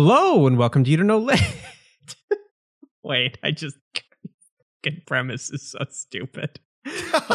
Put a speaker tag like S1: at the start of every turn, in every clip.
S1: Hello and welcome to You Don't Know Lit. Wait, I just fucking premise is so stupid.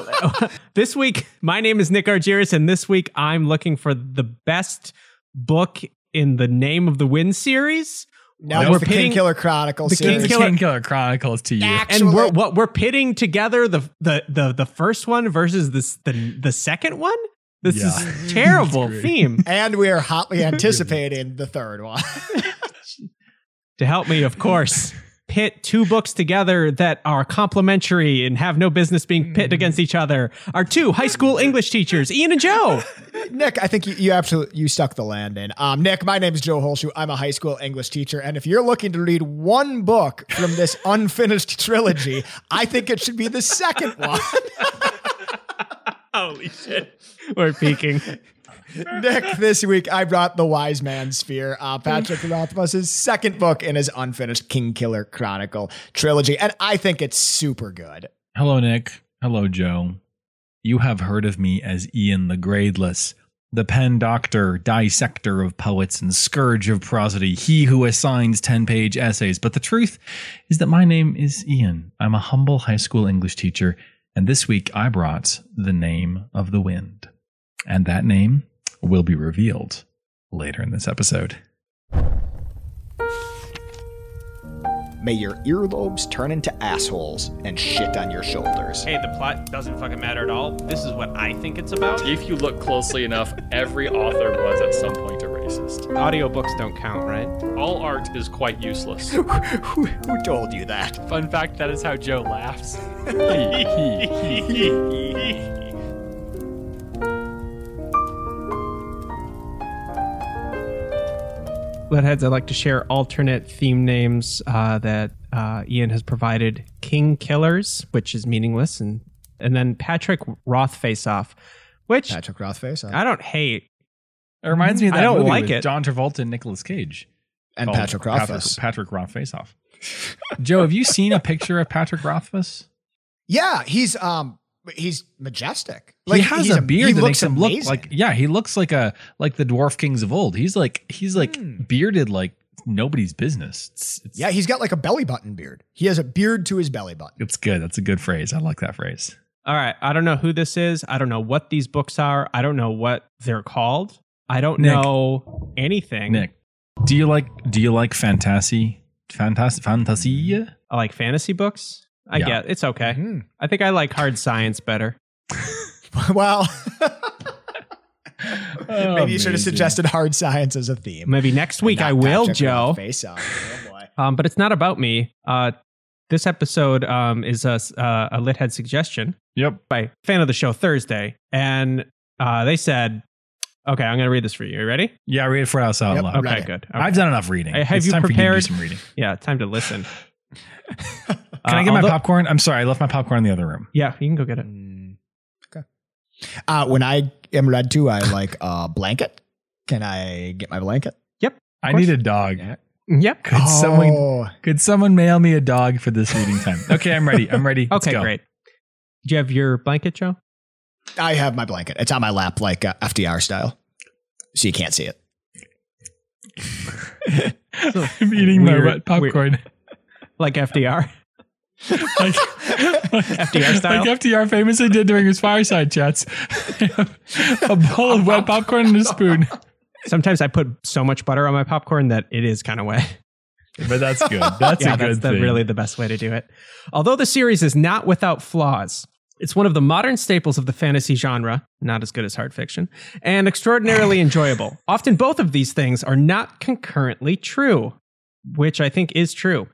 S1: this week, my name is Nick Argyris, and this week I'm looking for the best book in the Name of the Wind series.
S2: Now
S1: We're
S2: we're the
S1: pitting-
S2: Kingkiller Chronicles.
S1: the King
S2: series.
S1: Killer-
S3: King Killer Chronicles to you.
S2: Actually,
S1: and we're what we're pitting together the the the, the first one versus this the the second one. This
S3: Yeah.
S1: is terrible theme.
S2: and we are hotly anticipating the third one.
S1: to help me, of course, pit two books together that are complementary and have no business being pit against each other are two high school English teachers, Ian and Joe.
S2: Nick, I think you, you absolutely you stuck the landing. Um, Nick, my name is Joe Holshoe. I'm a high school English teacher, and if you're looking to read one book from this unfinished trilogy, I think it should be the second one.
S1: Holy shit. We're peaking.
S2: Nick, this week I brought The Wise Man's Fear, uh, Patrick Rothfuss's second book in his unfinished Kingkiller Chronicle trilogy, and I think it's super good.
S3: Hello, Nick. Hello, Joe. You have heard of me as Ian the Gradeless, the pen doctor, dissector of poets, and scourge of prosody, he who assigns 10 page essays. But the truth is that my name is Ian. I'm a humble high school English teacher, and this week I brought the name of the wind. And that name will be revealed later in this episode.
S2: May your earlobes turn into assholes and shit on your shoulders.
S1: Hey, the plot doesn't fucking matter at all. This is what I think it's about.
S4: If you look closely enough, every author was at some point a racist.
S1: Audiobooks don't count, right?
S4: All art is quite useless.
S2: who, who told you that?
S4: Fun fact that is how Joe laughs.
S1: Litheads, I'd like to share alternate theme names uh, that uh, Ian has provided. King Killers, which is meaningless, and and then Patrick Roth Face Off, which
S2: Patrick Rothface uh,
S1: I don't hate.
S3: It reminds me of
S1: I
S3: that
S1: don't
S3: movie
S1: like
S3: with
S1: it.
S3: John Travolta and Nicolas Cage.
S2: and
S3: called
S2: Patrick Rothfuss.
S3: Patrick, Patrick Rothface off. Joe, have you seen a picture of Patrick Rothfuss?
S2: Yeah, he's um he's majestic.
S3: he has
S2: he's
S3: a beard
S2: he
S3: that
S2: looks
S3: makes him look like yeah, he looks like a like the dwarf kings of old. He's like he's like
S2: Hmm.
S3: bearded like nobody's business. It's, it's,
S2: Yeah, he's got like a belly button beard. He has a beard to his belly button.
S3: it's good. That's a good phrase. I like that phrase.
S1: All right, I don't know who this is. I don't know what these books are. I don't know what they're called. I don't
S3: Nick.
S1: know anything.
S3: Nick, do you like do you like fantasy? Fantasy fantasy?
S1: I like fantasy books. I
S3: Yeah.
S1: get it's okay.
S2: Hmm.
S1: I think I like hard science better.
S2: well,
S3: Oh,
S2: maybe you should have suggested hard science as a theme.
S1: Maybe next week I will, Joe.
S2: Rothface off. Oh boy.
S1: Um, but it's not about me. Uh, this episode um, is a, uh, a lit head suggestion
S3: Yep.
S1: by fan of the show Thursday, and uh, they said, "Okay, I'm going to read this for you. Are you ready?
S3: Yeah, read it for us out
S2: Yep.
S3: loud.
S1: Okay, good. Okay.
S3: I've done enough reading.
S1: Hey, have
S3: it's
S1: you
S3: time
S1: prepared-
S3: for you to do some reading.
S1: yeah, time to listen.
S3: Can I get my popcorn? I'm sorry, I left my popcorn in the other room.
S1: Yeah, you can go get it.
S2: Mm, Okay. Uh, when I am read to, I like a blanket. Can I get my blanket? Yep.
S3: I
S1: course.
S3: need a dog.
S2: Yeah.
S1: Yep.
S3: Could someone
S2: Oh,
S3: could someone mail me a dog for this reading time? Okay, I'm ready. I'm ready. Let's
S1: Okay,
S3: go.
S1: great. Do you have your blanket, Joe?
S2: I have my blanket. It's on my lap, like uh, FDR style, so you can't see it.
S3: I'm eating my
S1: Weird-
S3: wet popcorn.
S1: Like FDR?
S3: like,
S1: FDR style?
S3: Like FDR famously did during his fireside chats. a bowl of wet popcorn and a spoon.
S1: Sometimes I put so much butter on my popcorn that it is kind of wet.
S3: But that's good. That's
S1: yeah,
S3: a good
S1: that's the,
S3: thing.
S1: really the best way to do it. Although the series is not without flaws, it's one of the modern staples of the fantasy genre, not as good as hard fiction, and extraordinarily enjoyable. Often both of these things are not concurrently true, which I think is true.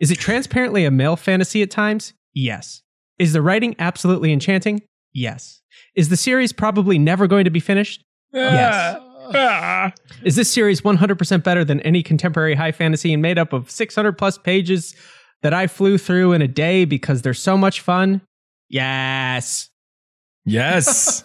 S1: Is it transparently a male fantasy at times? Yes. Is the writing absolutely enchanting? Yes. Is the series probably never going to be finished? Yes.
S3: Ah.
S1: Is this series 100% better than any contemporary high fantasy and made up of 600 plus pages that I flew through in a day because they're so much fun? Yes.
S3: Yes.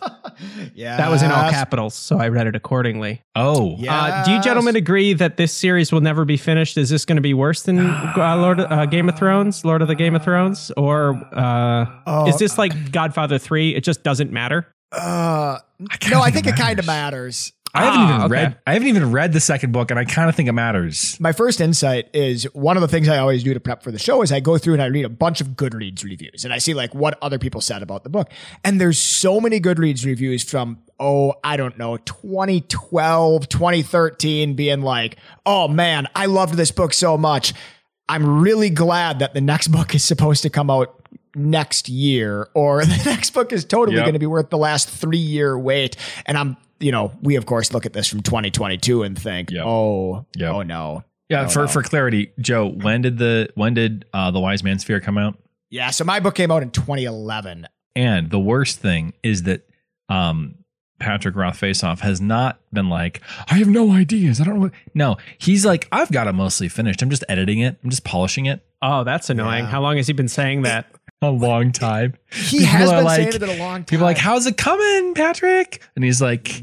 S2: yeah,
S1: That was in all capitals, so I read it accordingly.
S3: Oh.
S1: Uh, do you gentlemen agree that this series will never be finished? Is this going to be worse than uh, Lord uh, Game of Thrones, Lord of the Game of Thrones, or uh,
S2: Oh,
S1: is this like Godfather Three? It just doesn't matter.
S2: Uh,
S3: kinda
S2: no, I
S3: think
S2: think
S3: it
S2: it kind of
S3: matters.
S2: Matters.
S3: I haven't
S1: Ah,
S3: even
S1: okay.
S3: read. I haven't even read the second book, and I kind of think it matters.
S2: My first insight is one of the things I always do to prep for the show is I go through and I read a bunch of Goodreads reviews and I see like what other people said about the book. And there's so many Goodreads reviews from, oh, I don't know, 2012, 2013 being like, oh man, I loved this book so much. I'm really glad that the next book is supposed to come out next year or the next book is totally
S3: Yep.
S2: going to be worth the last three year wait. And I'm, you know, we of course look at this from 2022 and think,
S3: Yep.
S2: oh,
S3: Yep.
S2: oh no.
S3: Yeah,
S2: Oh,
S3: for
S2: no.
S3: for clarity, Joe, when did the when did uh, the Wise Man's Fear come out?
S2: Yeah, so my book came out in 2011.
S3: And the worst thing is that um, Patrick Roth Faceoff has not been like, I have no ideas. I don't know. What. No, he's like, I've got it mostly finished. I'm just editing it. I'm just polishing it.
S1: Oh, that's annoying.
S2: Yeah.
S1: How long has he been saying that?
S3: A long time.
S2: He
S3: People
S2: has
S3: are
S2: been
S3: like-
S2: saying it in a long time.
S3: People are like, how's it coming, Patrick? And he's like,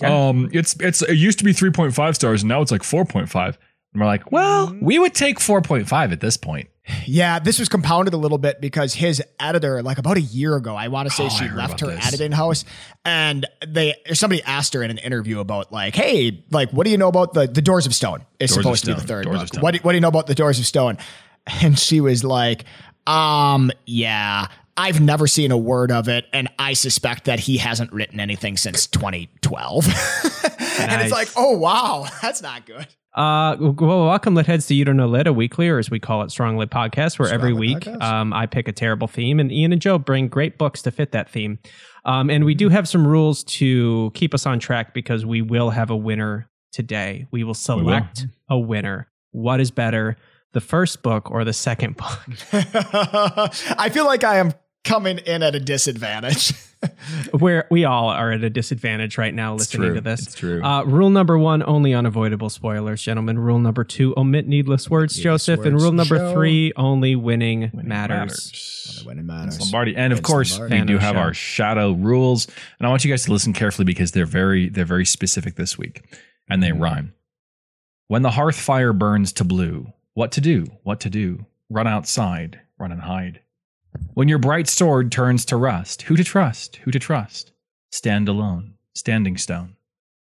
S1: Yeah.
S3: um, it's it's it used to be 3.5 stars and now it's like 4.5. And we're like, well, we would take 4.5 at this point.
S2: Yeah, this was compounded a little bit because his editor, like about a year ago, I want to say
S3: Oh,
S2: she left
S3: about
S2: her
S3: this.
S2: editing house, and they somebody asked her in an interview about like, hey, like, what do you know about the the Doors of Stone? Is
S3: Doors of
S2: supposed to be the third
S3: Doors
S2: book. What do, what do you know about the Doors of Stone? And she was like, um, yeah. I've never seen a word of it, and I suspect that he hasn't written anything since 2012. and it's like, oh wow, that's not good.
S1: Uh, well, welcome, Lit Heads, to You Don't Know Lit, a weekly, or as we call it, Strong Lit Podcast, where every
S2: Strong
S1: week um, I pick a terrible theme, and Ian and Joe bring great books to fit that theme. Um, and we do have some rules to keep us on track because we will have a winner today. We will select a winner. What is better, the first book or the second book?
S2: I feel like I am coming in at a disadvantage.
S1: Where we all are at a disadvantage right now listening
S3: true.
S1: to this.
S3: It's true.
S1: Uh, rule number one: only unavoidable spoilers, gentlemen. Rule number two: omit needless words,
S2: Needless
S1: Joseph. and rule number
S2: Joe.
S1: three: only winning,
S3: Winning
S1: matters.
S2: when it matters.
S3: Lombardi. And of
S2: Vince
S3: course,
S2: Lombardi.
S3: we do have our shadow rules. And I want you guys to listen carefully because they're very they're very specific this week. And they rhyme. When the hearth fire burns to blue, what to do? What to do? Run outside, run and hide. When your bright sword turns to rust, who to trust? Who to trust? Stand alone, standing stone.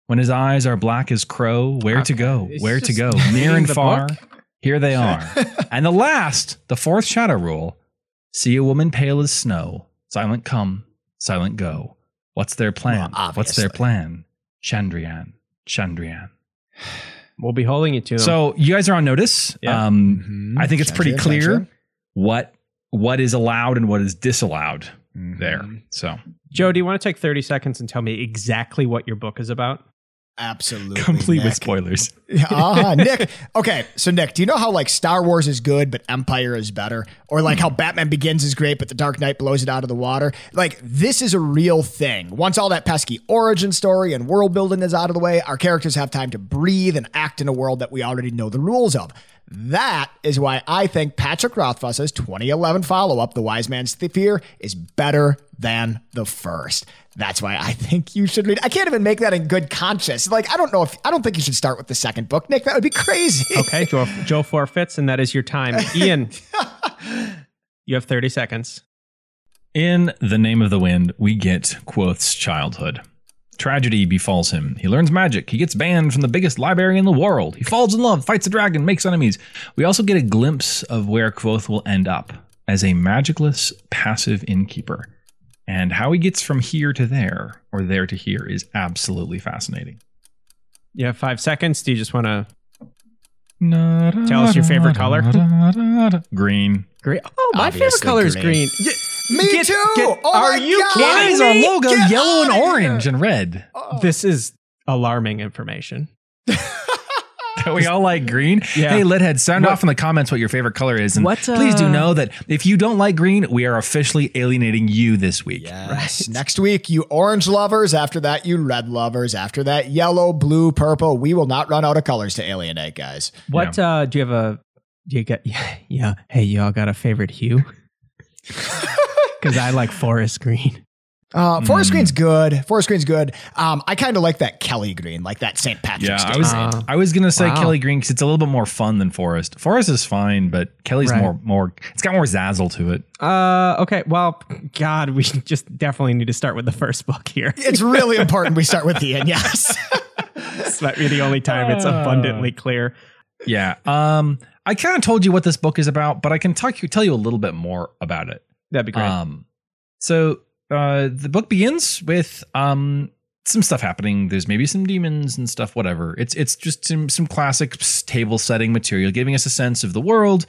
S3: When his eyes are black as crow, where to go?
S1: It's
S3: Where to go? Near and far,
S1: book.
S3: here they are. and the last, the fourth shadow rule see a woman pale as snow, silent come, silent go. What's their plan?
S2: Well,
S3: What's their plan? Chandrian, Chandrian.
S1: We'll be holding you to them.
S3: So you guys are on notice.
S1: Yeah.
S3: Um,
S2: Mhm.
S3: I think it's pretty
S2: Chandrian,
S3: clear
S2: Chandrian.
S3: what what is allowed and what is disallowed
S2: Mhm.
S3: there. So
S1: Joe, do you want to take 30 seconds and tell me exactly what your book is about?
S2: Absolutely.
S3: complete with spoilers.
S2: uh-huh. Nick. Okay, so Nick, do you know how like Star Wars is good, but Empire is better? Or like how Batman Begins is great, but The Dark Knight blows it out of the water? Like, this is a real thing. Once all that pesky origin story and world building is out of the way, our characters have time to breathe and act in a world that we already know the rules of. That is why I think Patrick Rothfuss's 2011 follow up, The Wise Man's Fear, is better than the first. That's why I think you should read. I can't even make that in good conscience. Like, I don't know if I don't think you should start with the second book, Nick. That would be crazy.
S1: Okay, Joe, Joe forfeits, and that is your time. Ian, you have 30 seconds.
S3: In The Name of the Wind, we get Kvothe's childhood. Tragedy befalls him. He learns magic. He gets banned from the biggest library in the world. He falls in love, fights a dragon, makes enemies. We also get a glimpse of where Kvothe will end up as a magicless, passive innkeeper. And how he gets from here to there, or there to here, is absolutely fascinating.
S1: You have five seconds. Do you just want to
S3: Tell
S1: us your favorite color.
S3: Green.
S1: green? Oh, my favorite
S2: Obviously
S1: color is
S2: green.
S1: green.
S2: Me
S1: Get-
S2: too.
S1: get-
S2: oh
S1: are
S2: my
S1: you
S2: God.
S1: kidding
S3: Why is our logo
S2: Get
S3: yellow and
S2: outta here.
S3: orange and red?
S1: This is alarming information.
S3: That we all like green.
S1: Yeah.
S3: Hey, Lithead, sound
S1: What-
S3: off in the comments what your favorite color is. And
S1: What,
S3: please do
S1: uh,
S3: know that if you don't like green, we are officially alienating you this week.
S2: Yes. Next week, you orange lovers. After that, you red lovers. After that, yellow, blue, purple. We will not run out of colors to alienate, guys.
S1: What uh, do you have a? Do you get? Yeah, yeah. Hey, y'all got a favorite hue? Because I like forest green.
S2: Uh, forest
S3: Mm.
S2: green's good. Forest green's good. Um, I kind of like that Kelly green, like that St. Patrick's
S3: Yeah, I was
S1: Uh,
S3: I was gonna say
S1: wow.
S3: Kelly Green because it's a little bit more fun than Forest. Forest is fine, but Kelly's
S1: Right.
S3: more more. It's got more zazzle to it.
S1: Uh, okay. Well, God, we just definitely need to start with the first book here.
S2: it's really important we start with Ian. Yes.
S1: this might be the only time it's abundantly clear.
S3: Yeah. Um, I kind of told you what this book is about, but I can talk you tell you a little bit more about it.
S1: That'd be great.
S3: Um, so uh, the book begins with um some stuff happening. There's maybe some demons and stuff. Whatever. It's it's just some some classic table setting material, giving us a sense of the world.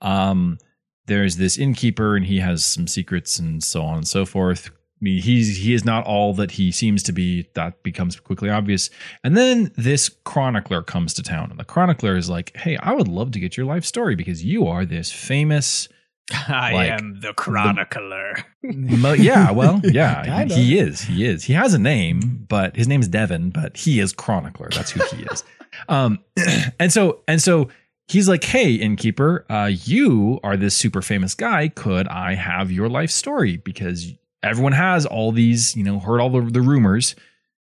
S3: Um, there's this innkeeper, and he has some secrets and so on and so forth. I mean, he's he is not all that he seems to be. That becomes quickly obvious. And then this chronicler comes to town, and the chronicler is like, "Hey, I would love to get your life story because you are this famous."
S1: I
S3: like,
S1: am the chronicler.
S3: Mo- yeah, well, yeah,
S2: Kinda.
S3: he is. He is. He has a name, but his name's Devin, but he is chronicler. That's who he is. Um, and so and so he's like, "Hey, innkeeper, uh, you are this super famous guy. Could I have your life story? Because everyone has all these, you know, heard all the, the rumors.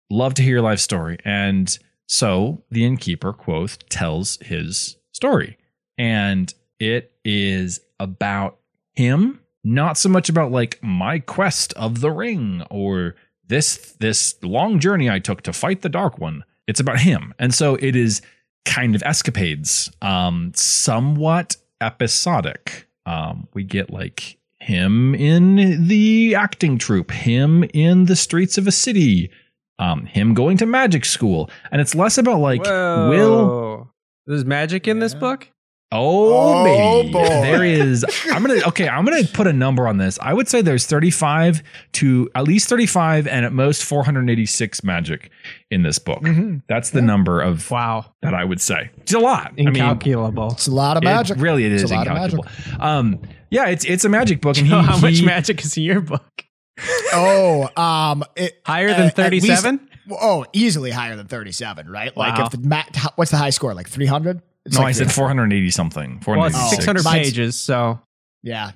S3: Love to hear your life story." And so the innkeeper, Kvothe, tells his story, and it is about him not so much about like my quest of the ring or this this long journey I took to fight the dark one. It's about him. And so it is kind of escapades, um somewhat episodic. Um we get like him in the acting troupe, him in the streets of a city, um him going to magic school. And it's less about like will
S1: There's magic in this book?
S3: Oh,
S2: Oh,
S3: baby.
S2: boy.
S3: There is. I'm going to, okay, I'm going to put a number on this. I would say there's 35 to at least 35 and at most 486 magic in this book.
S2: Mhm.
S3: That's the number of
S1: Wow.
S3: that I would say. It's a lot. I mean,
S1: Incalculable.
S2: It's a lot of
S3: it
S2: magic.
S3: really it is
S2: It's a lot of
S3: incalculable. Um, yeah, it's it's a magic book. And he,
S1: Know how much
S3: he-
S1: magic is in your book?
S2: Oh, um, it,
S1: Higher
S2: uh,
S1: than
S2: at least-
S1: 37?
S2: Oh, easily higher than 37, right? Like if the ma- what's the high score? Like 300? It's
S3: No,
S2: like
S3: I said 480 something.
S1: Well, it's 600
S2: Mine's-
S1: pages, so
S2: Yeah.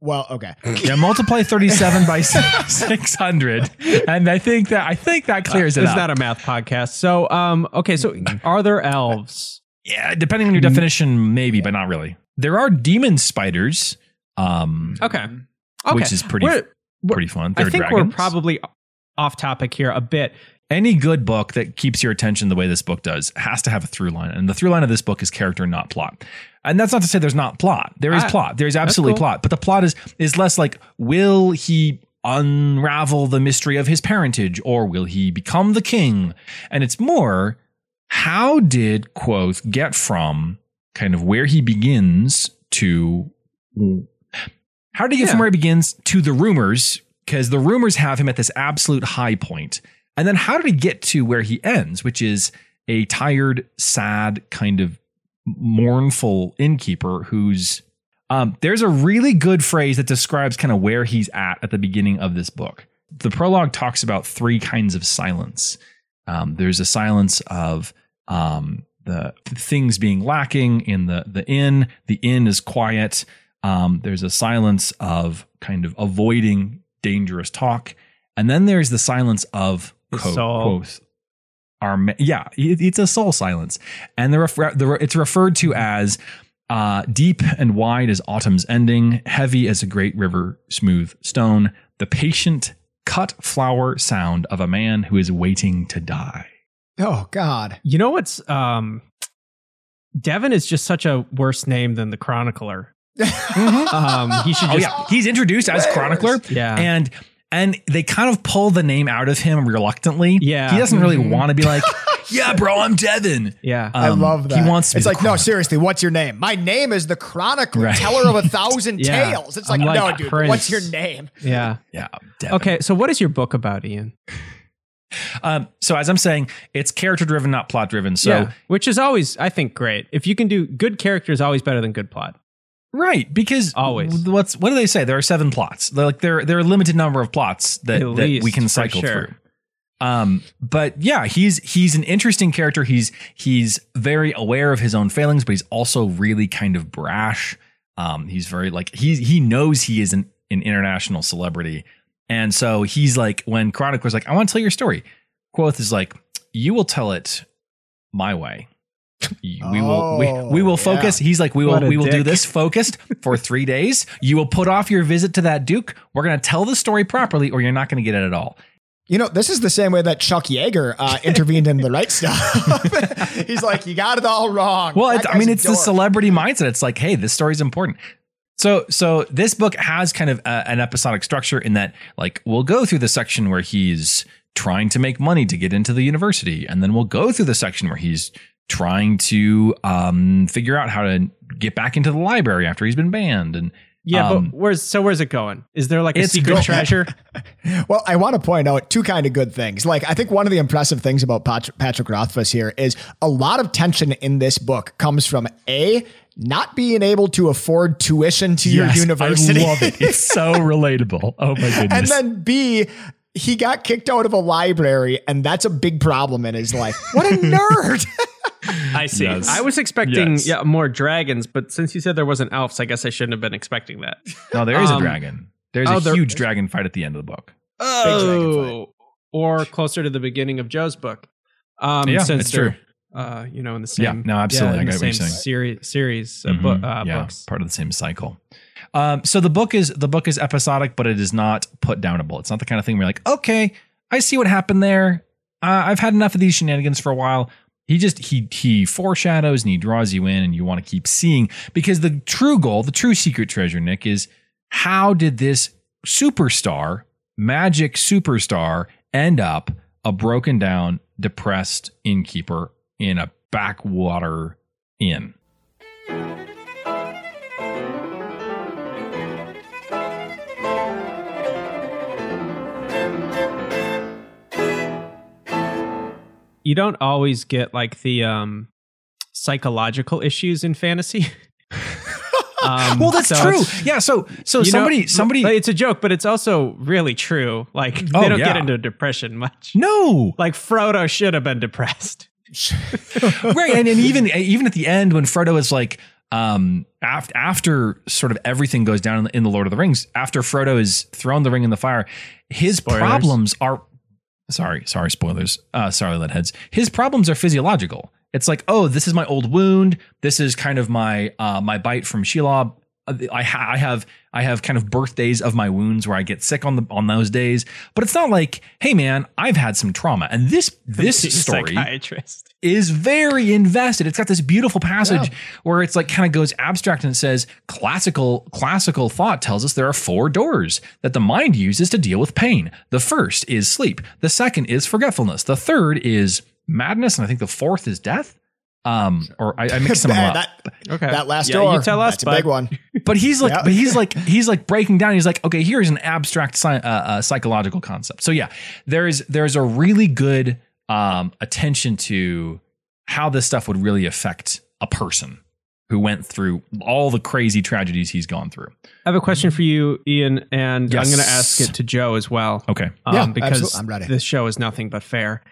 S2: Well, okay.
S3: Yeah, multiply 37 by 600, and I think that I think that clears it
S1: it's
S3: up.
S1: not a math podcast. So, um, okay, so are there elves?
S3: Yeah, depending on your definition, maybe, but not really. There are demon spiders, um,
S1: Okay. Okay.
S3: which is pretty
S1: We're- we're-
S3: pretty fun.
S1: I
S3: They're
S1: think
S3: dragons.
S1: we're probably off topic here a bit.
S3: Any good book that keeps your attention the way this book does has to have a through line, and the through line of this book is character, not plot. And that's not to say there's not plot. There is
S1: Ah,
S3: plot. There is absolutely
S1: cool.
S3: plot, but the plot is is less like will he unravel the mystery of his parentage or will he become the king? And it's more how did Kvothe get from kind of where he begins to how did he get from where he begins to the rumors? Because the rumors have him at this absolute high point. And then how did he get to where he ends, which is a tired, sad, kind of mournful innkeeper who's um, there's a really good phrase that describes kind of where he's at at the beginning of this book. The prologue talks about three kinds of silence. Um, there's a silence of um, the things being lacking in the the inn. The inn is quiet. Um, there's a silence of kind of avoiding dangerous talk, and then there's the silence of quote,
S1: soul.
S3: quote, our ma- yeah, it- it's a soul silence, and the, refer- the it's referred to as uh, deep and wide as autumn's ending, heavy as a great river, smooth stone, the patient cut flower sound of a man who is waiting to die.
S2: Oh God.
S1: You know what's um Devin is just such a worse name than the chronicler. Um he should
S3: Oh yeah, he's introduced as chronicler,
S1: yeah.
S3: and and they kind of pull the name out of him reluctantly.
S1: Yeah.
S3: he doesn't really
S2: Mhm.
S3: want to be like, yeah, bro, I'm Devin.
S1: yeah.
S2: I
S3: Um,
S2: love that.
S3: He wants to.
S2: It's
S3: be the
S2: like, no, seriously, what's your name? My name is the Chronicler,
S3: Right.
S2: teller of a thousand
S1: Yeah.
S2: tales. It's like,
S1: like
S2: no, dude,
S1: Prince.
S2: what's your name?
S1: yeah.
S3: Yeah. Devin.
S1: Okay, so what is your book about, Ian?
S3: Um, so as I'm saying, it's character driven, not plot driven. So
S1: yeah, which is always I think great. If you can do good character is always better than good plot.
S3: Right, because
S1: Always.
S3: what's what do they say? There are seven plots. They're like there there are a limited number of plots that,
S1: At
S3: that we can cycle
S1: sure.
S3: through. Um, but yeah, he's he's an interesting character. He's he's very aware of his own failings, but he's also really kind of brash. Um, he's very like he he knows he is an, an international celebrity, and so he's like when Chronicler's like, I want to tell your story. Kvothe is like, you will tell it my way. We will we, we will
S2: Oh,
S3: focus. He's like, we will we will do this focused for three days. You will put off your visit to that Duke. We're gonna tell the story properly, or you're not gonna get it at all.
S2: You know, this is the same way that Chuck Yeager uh, intervened in the right stuff. He's like, you got it all wrong.
S3: Well, it's, I mean, it's the celebrity mindset. It's like, hey, this story's important. So, so this book has kind of a, an episodic structure in that, like, we'll go through the section where he's trying to make money to get into the university, and then we'll go through the section where he's trying to um, figure out how to get back into the library after he's been banned, and
S1: Yeah,
S3: Um,
S1: but where's so where's it going? Is there like a secret
S3: go-
S1: treasure?
S2: Well, I want to point out two kind of good things. Like, I think one of the impressive things about Pat- Patrick Rothfuss here is a lot of tension in this book comes from A, not being able to afford tuition to your university.
S3: I love it. It's so relatable. Oh my goodness!
S2: and then B, he got kicked out of a library, and that's a big problem in his life. What a nerd.
S1: I see.
S3: Yes.
S1: I was expecting
S3: Yes.
S1: yeah more dragons, but since you said there wasn't elves, I guess I shouldn't have been expecting that.
S3: no, there is a
S1: um,
S3: dragon. There's
S1: oh,
S3: a
S1: there-
S3: huge dragon fight at the end of the book.
S1: Oh, or closer to the beginning of Joe's book. Um,
S3: Yeah,
S1: since
S3: it's true.
S1: Uh, you know, in the same.
S3: Yeah, no, absolutely.
S1: in
S3: I
S1: the
S3: get what you're
S1: same
S3: saying.
S1: Series series of bu-
S3: Mhm.
S1: uh,
S3: yeah,
S1: books.
S3: part of the same cycle. Um, so the book is the book is episodic, but it is not put downable. It's not the kind of thing where you're like, okay, I see what happened there. Uh, I've had enough of these shenanigans for a while. He just he he foreshadows and he draws you in, and you want to keep seeing because the true goal, the true secret treasure, Nick, is how did this superstar, magic superstar, end up a broken down, depressed innkeeper in a backwater inn?
S1: You don't always get like the um, psychological issues in fantasy. Um,
S3: Well, that's
S1: so
S3: true. Yeah. So so
S1: you know,
S3: somebody
S1: somebody—it's a joke, but it's also really true. Like they
S3: Oh,
S1: don't get into depression much.
S3: no
S1: Like Frodo should have been depressed.
S3: right and, and even even at the end when Frodo is like um after after sort of everything goes down in the, in the Lord of the Rings after Frodo is thrown the ring in the fire his
S1: Spoilers.
S3: problems are sorry sorry spoilers. Uh sorry litheads. His problems are physiological. It's like oh this is my old wound. This is kind of my uh my bite from Shelob Uh, I, ha- I have I have kind of birthdays of my wounds where I get sick on the on those days, but it's not like, hey man, I've had some trauma, and this this story is very invested. It's got this beautiful passage where it's like kind of goes abstract and it says classical classical thought tells us there are four doors that the mind uses to deal with pain. The first is sleep. The second is forgetfulness. The third is madness, and I think the fourth is death. Um, or I, I mixed some of them up.
S2: that,
S1: Okay,
S2: that last
S1: Yeah,
S2: door.
S1: You tell us,
S2: that's a big one.
S3: But he's like,
S2: Yeah.
S3: but he's like, he's like breaking down. He's like, okay, here's an abstract sci- uh, uh, psychological concept. So yeah, there's there's a really good um, attention to how this stuff would really affect a person who went through all the crazy tragedies he's gone through.
S1: I have a question for you, Ian, and
S3: Yes.
S1: I'm going to ask it to Joe as well.
S3: Okay.
S1: um,
S2: Yeah,
S1: because
S2: absolutely. I'm ready.
S1: this show is nothing but fair.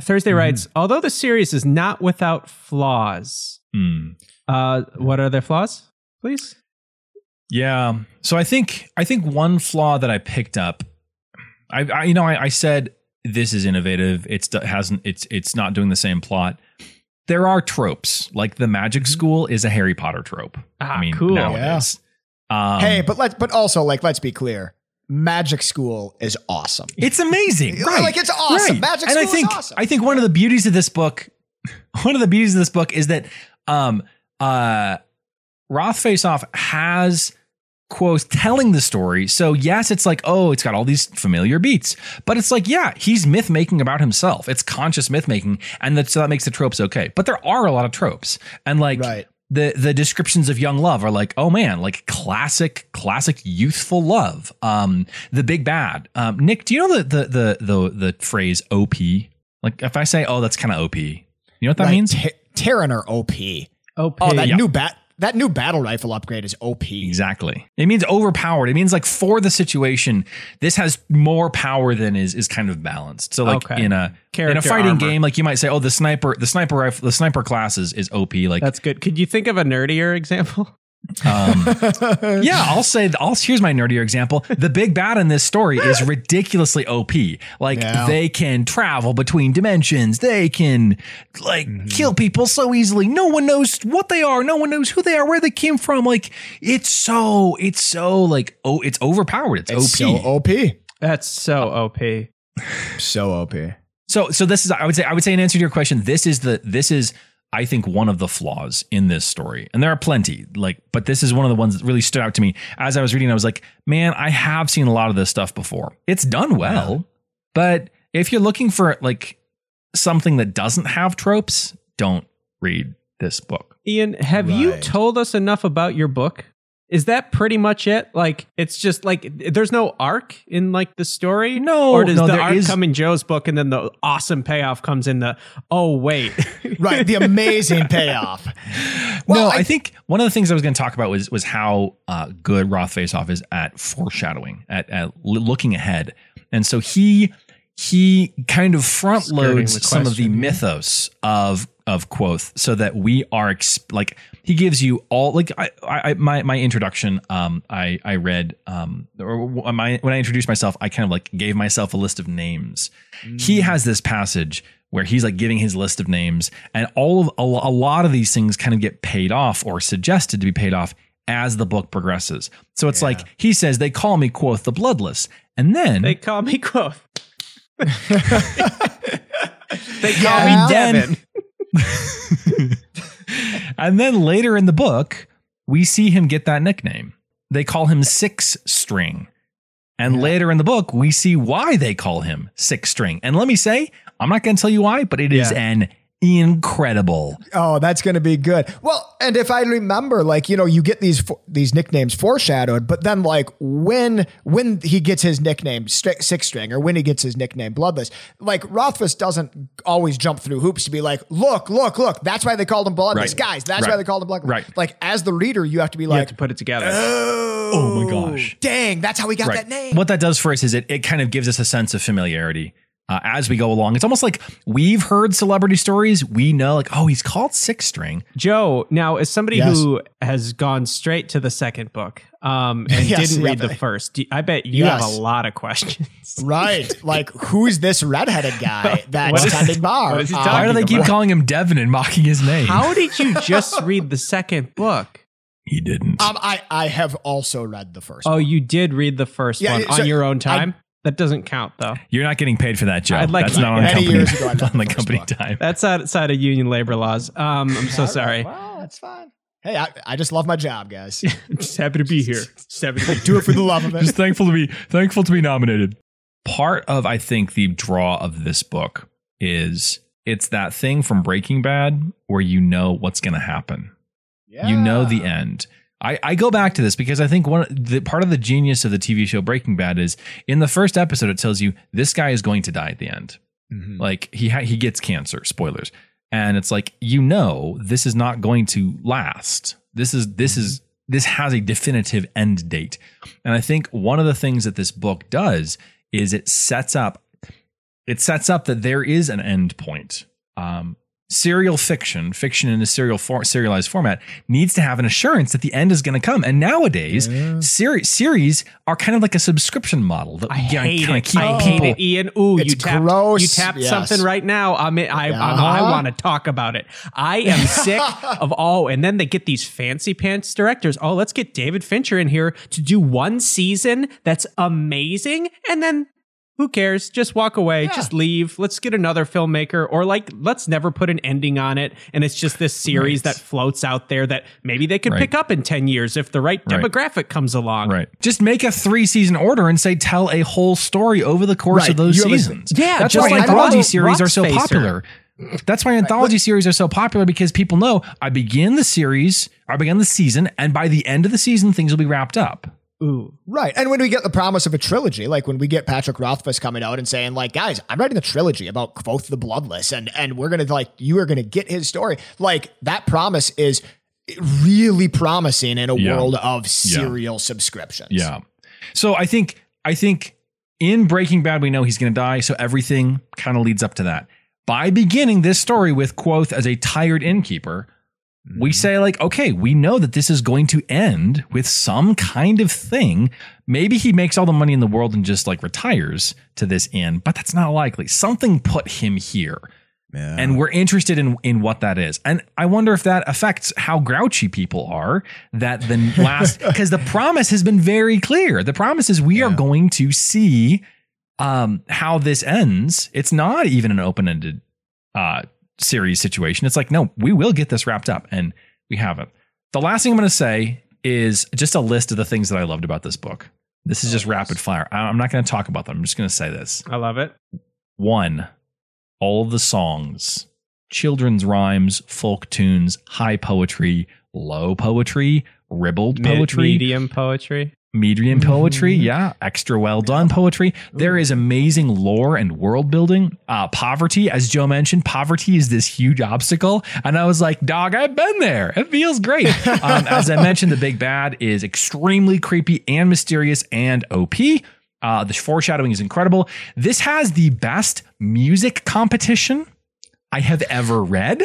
S1: Thursday
S3: Mm-hmm.
S1: writes, although the series is not without flaws,
S3: Hmm.
S1: uh, what are their flaws, please?
S3: Yeah. So I think I think one flaw that I picked up, I, I you know I, I said this is innovative. It's do- hasn't it's it's not doing the same plot. There are tropes like the magic school is a Harry Potter trope.
S1: Ah,
S3: I mean,
S1: cool.
S3: now
S2: Yeah.
S3: Um,
S2: hey, but let's but also like let's be clear. Magic School is awesome.
S3: it's amazing, right?
S2: Like it's awesome.
S3: Right.
S2: Magic
S3: and
S2: School
S3: I think
S2: is awesome.
S3: I think one of the beauties of this book, one of the beauties of this book is that um uh Roth Face Off has quotes telling the story. So yes, it's like, oh, it's got all these familiar beats. But it's like, yeah, he's myth making about himself. It's conscious myth making. And that, so that makes the tropes okay. But there are a lot of tropes. And like
S2: Right.
S3: The the descriptions of young love are like, oh man, like classic, classic youthful love. Um, the big bad. Um, Nick, do you know the the the the the phrase OP? Like if I say, oh, that's kind of OP. You know what that
S2: Right.
S3: means?
S2: T- Terraner OP.
S1: Oh,
S2: Oh, that
S3: Yeah.
S2: new bat that new battle rifle upgrade is OP.
S3: Exactly. It means overpowered. It means like for the situation, this has more power than is is kind of balanced. So like
S1: Okay.
S3: in a Character in a fighting
S1: armor.
S3: game, like you might say, oh, the sniper, the sniper rifle, the sniper class is, is OP. Like
S1: that's good. Could you think of a nerdier example?
S3: Um, yeah, I'll say I'll here's my nerdier example. The big bad in this story is ridiculously OP. Like
S2: Yeah.
S3: they can travel between dimensions. They can like
S2: Mm-hmm.
S3: kill people so easily. No one knows what they are. No one knows who they are, where they came from. Like it's so it's so like oh it's overpowered. It's,
S2: It's
S3: OP.
S2: so OP.
S1: That's so OP.
S2: So OP.
S3: So so this is I would say I would say in answer to your question, this is the this is I think one of the flaws in this story. And there are plenty, like, but this is one of the ones that really stood out to me. As I was reading, I was like, man, I have seen a lot of this stuff before. It's done well, but if you're looking for like something that doesn't have tropes, don't read this book.
S1: Ian, have you told us enough about your book? Is that pretty much it? Like, it's just like there's no arc in like the story.
S3: No,
S1: or does
S3: no,
S1: the
S3: there
S1: arc
S3: is-
S1: come in Joe's book, and then the awesome payoff comes in the oh wait,
S2: Right. The amazing payoff.
S3: no,
S2: Well,
S3: I,
S2: I-
S3: think one of the things I was going to talk about was was how uh, good Roth Face Off is at foreshadowing, at, at looking ahead, and so he he kind of front loads
S1: the
S3: some of the mythos of of Kvothe, so that we are exp- like he gives you all like I, I my my introduction um I I read um or my when I introduced myself I kind of like gave myself a list of names. He
S1: Mm.
S3: has this passage where he's like giving his list of names and all of a, a lot of these things kind of get paid off or suggested to be paid off as the book progresses. So it's like he says they call me Kvothe the bloodless and then
S1: they call me Kvothe. they call
S2: Yeah.
S1: me Devin.
S3: and then later in the book, we see him get that nickname. They call him Six String. And later in the book, we see why they call him Six String. And let me say, I'm not going to tell you why, but it is
S1: Yeah.
S3: an incredible.
S2: Oh, that's going to be good. Well, and if I remember, like you know, you get these these nicknames foreshadowed, but then like when when he gets his nickname Six String or when he gets his nickname Bloodless, like Rothfuss doesn't always jump through hoops to be like, look, look, look, that's why they called him Bloodless,
S3: Right.
S2: guys. That's
S3: Right.
S2: why they called him Bloodless.
S3: Right.
S2: Like as the reader, you have to be
S1: You
S2: like,
S1: have to put it together.
S2: Oh, oh,
S3: my gosh.
S2: dang, that's how we got that name.
S3: What that does for us is it, it kind of gives us a sense of familiarity uh, as we go along. It's almost like we've heard celebrity stories. We know, like, oh, he's called Six String.
S1: Joe, now as somebody
S2: Yes.
S1: who has gone straight to the second book um, and
S2: Yes,
S1: didn't
S2: yeah,
S1: read the first, do- I bet you have a lot of questions.
S2: Right. Like, who's this redheaded guy that's
S1: What is-
S2: tending bar?
S1: what is
S2: Um,
S3: Why do
S1: talking
S3: they keep
S1: about?
S3: calling him Devin and mocking his name?
S1: How did you just read the second book?
S3: he didn't.
S2: Um, I, I have also read the first
S1: Oh,
S2: one.
S1: you did read the first
S2: Yeah,
S1: one
S2: so
S1: on your own
S2: I-
S1: time? That doesn't count though.
S3: You're not getting paid for that, job.
S1: I'd like
S3: That's not on company,
S2: years ago, I
S3: on
S2: the
S3: the company
S2: book.
S3: time.
S1: That's outside of union labor laws. Um, I'm so
S2: All right.
S1: sorry.
S2: Well, that's fine. Hey, I, I just love my job, guys.
S1: Just happy to be here. Just happy to be
S2: Do it for the love of it.
S3: Just thankful to be thankful to be nominated. Part of I think the draw of this book is it's that thing from Breaking Bad where you know what's going to happen. You know the end. I, I go back to this because I think one the part of the genius of the TV show Breaking Bad is in the first episode it tells you this guy is going to die at the end.
S2: Mhm.
S3: Like he ha- he gets cancer. Spoilers. And it's like you know this is not going to last. This is this is this has a definitive end date. And I think one of the things that this book does is it sets up it sets up that there is an end point. Um, serial fiction, fiction in a serial for, serialized format, needs to have an assurance that the end is going to come. And nowadays, seri- series are kind of like a subscription model that
S1: I hate
S3: kind
S1: it.
S3: of keep
S1: I
S3: people.
S1: hate it, Ian. Ooh,
S2: It's
S1: you tapped,
S2: gross.
S1: you tapped
S2: Yes.
S1: something right now. I'm, I, I,
S2: Uh-huh.
S1: I want to talk about it. I am sick of all. And then they get these fancy pants directors. Oh, let's get David Fincher in here to do one season that's amazing, and then. Who cares? Just walk away.
S2: Yeah.
S1: Just leave. Let's get another filmmaker, or like, let's never put an ending on it. And it's just this series
S3: Right.
S1: that floats out there that maybe they could
S3: Right.
S1: pick up in ten years if the right
S3: Right.
S1: demographic comes along.
S3: Right. Just make a three season order and say tell a whole story over the course
S2: Right.
S3: of those
S2: You have a-
S3: seasons.
S1: Yeah,
S3: That's
S1: just
S3: why
S2: like
S3: anthology
S1: Rock-
S3: series are so
S1: Rockspacer.
S3: popular. That's why anthology series are so popular because people know I begin the series, I begin the season, and by the end of the season, things will be wrapped up.
S1: Ooh.
S2: Right. And when we get the promise of a trilogy, like when we get Patrick Rothfuss coming out and saying, like, guys, I'm writing a trilogy about Kvothe the Bloodless, and and we're gonna like you are gonna get his story. Like that promise is really promising in a
S3: Yeah.
S2: world of serial subscriptions.
S3: Yeah. So I think I think in Breaking Bad we know he's going to die, so everything kind of leads up to that. By beginning this story with Kvothe as a tired innkeeper, we say like, okay, we know that this is going to end with some kind of thing. Maybe he makes all the money in the world and just like retires to this end but that's not likely. Something put him here. And we're interested in in what that is. And I wonder if that affects how grouchy people are that the last because the promise has been very clear. The promise is we are going to see um, how this ends, it's not even an open ended uh, series situation. It's like, no, we will get this wrapped up, and we haven't. The last thing I'm going to say is just a list of the things that I loved about this book. This is oh, just rapid fire. I'm not going to talk about them. I'm just going to say this.
S1: I love it.
S3: One, all of the songs, children's rhymes, folk tunes, high poetry, low poetry, ribbled
S1: Mid-
S3: poetry,
S1: medium poetry.
S3: Medium poetry,
S2: Mhm.
S3: yeah, extra well done poetry. There is amazing lore and world building. Uh, poverty, as Joe mentioned, poverty is this huge obstacle, and I was like, "Dog, I've been there. It feels great." um, as I mentioned, the big bad is extremely creepy and mysterious and OP. Uh, the foreshadowing is incredible. This has the best music competition I have ever read,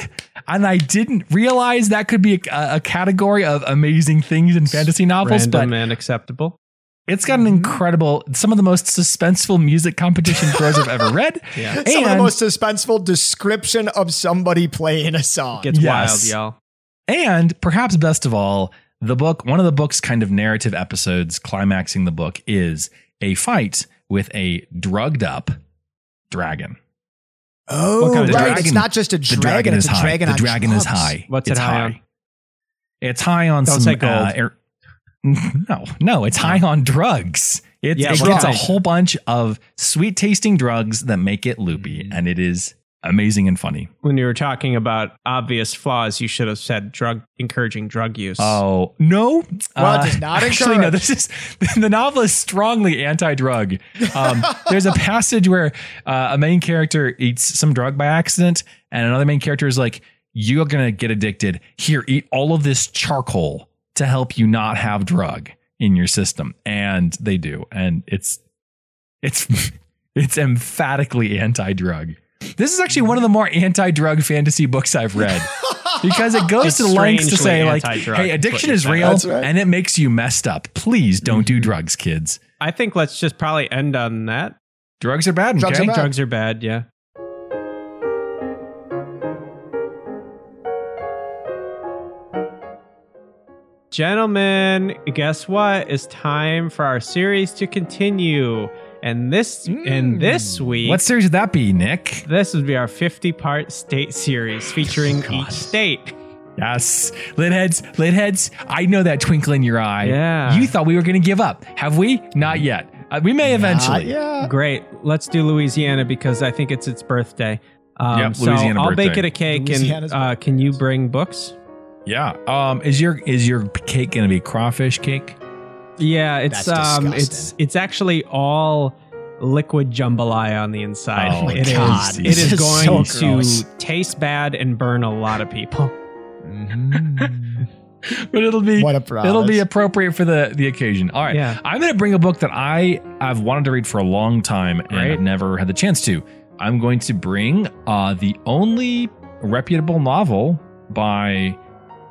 S3: and I didn't realize that could be a, a category of amazing things in fantasy novels. but
S1: Random and acceptable.
S3: it's got an mm-hmm. incredible, some of the most suspenseful music competition prose I've ever read.
S1: Yeah.
S2: Some of the most suspenseful description of somebody playing a song.
S1: Gets
S3: Yes.
S1: wild, y'all.
S3: And perhaps best of all, the book, one of the book's kind of narrative episodes climaxing the book is a fight with a drugged up dragon.
S2: Oh,
S1: What kind of
S2: right.
S3: dragon?
S2: It's not just a dragon.
S3: The
S2: dragon,
S3: dragon
S2: it's
S3: is
S2: a
S3: high.
S2: dragon
S3: the
S2: on
S3: dragon is high.
S1: What's it
S3: it's
S1: high on?
S3: It's high on
S1: Don't
S3: some
S1: say gold.
S3: uh, air- no, no, it's high on drugs. It's,
S1: Yeah,
S3: it
S1: we're
S3: gets a whole bunch of sweet tasting drugs that make it loopy,
S2: Mhm.
S3: and it is amazing and funny.
S1: When you were talking about obvious flaws, you should have said drug encouraging drug use.
S3: Oh no!
S2: Well, it does not
S3: actually no. This is the novel is strongly anti-drug. Um, there's a passage where uh, a main character eats some drug by accident, and another main character is like, "You're gonna get addicted. Here, eat all of this charcoal to help you not have drug in your system." And they do, and it's it's it's emphatically anti-drug. This is actually one of the more anti-drug fantasy books I've read because it goes
S1: It's
S3: to lengths to say like, "Hey, addiction is real
S2: right.
S3: and it makes you messed up. Please don't do mm-hmm. drugs, kids.
S1: I think let's just probably end on that.
S3: Drugs are bad.
S2: Drugs
S3: okay?
S2: are bad.
S1: Drugs are bad, yeah. Gentlemen, guess what? It's time for our series to continue. And this and this week
S3: What series would that be, Nick?
S1: this would be our 50 part state series featuring
S3: God.
S1: each state.
S3: Yes, lit heads, lit heads. I know that twinkle in your eye.
S1: Yeah.
S3: you thought we were going to give up. Have we? Not yet. Uh, we may eventually.
S2: yeah.
S1: Great. Let's do Louisiana because I think it's its birthday. Um,
S3: Yep,
S1: so
S3: Louisiana
S1: I'll bake it a cake and
S2: Louisiana's
S1: uh, can you bring books?
S3: Yeah. Um. Is your is your cake going to be crawfish cake?
S1: Yeah, it's
S2: That's
S1: um it's
S2: disgusting.
S1: it's actually all liquid jambalaya on the inside.
S3: Oh,
S1: It is-
S2: God.
S1: it
S2: This
S1: is
S2: is
S1: going
S2: so
S1: to taste bad and burn a lot of people.
S3: But it'll be
S2: What a promise.
S3: It'll be appropriate for the the occasion. All right.
S1: Yeah.
S3: I'm going to bring a book that I have wanted to read for a long time and
S1: Great.
S3: I've never had the chance to. I'm going to bring uh, the only reputable novel by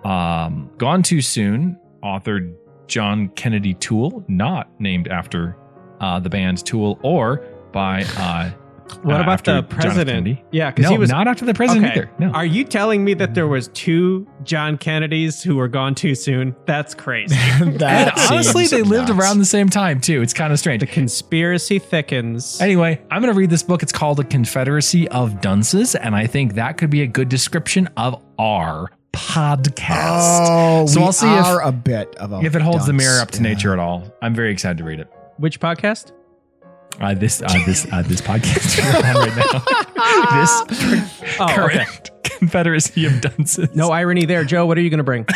S3: um, Gone Too Soon, author John Kennedy Toole, not named after uh, the band Tool, or by uh,
S1: What
S3: uh,
S1: about the president? Yeah, because
S3: No,
S1: he was
S3: not after the president
S1: okay.
S3: either. No.
S1: Are you telling me that there was two John Kennedys who were gone too soon? That's crazy.
S3: and honestly, they lived around the same time too. It's kind of strange.
S1: the conspiracy thickens.
S3: Anyway, I'm going to read this book. It's called A Confederacy of Dunces, and I think that could be a good description of our podcast.
S2: Oh,
S3: So
S2: we
S3: I'll see if-
S2: a bit of a
S3: if it holds the mirror up to
S2: Yeah.
S3: nature at all, I'm very excited to read it.
S1: Which podcast?
S3: Uh, this uh, this uh, this podcast we're on right now. this
S1: Oh,
S3: current
S1: okay.
S3: Confederacy of Dunces.
S1: No irony there, Joe. What are you going to bring?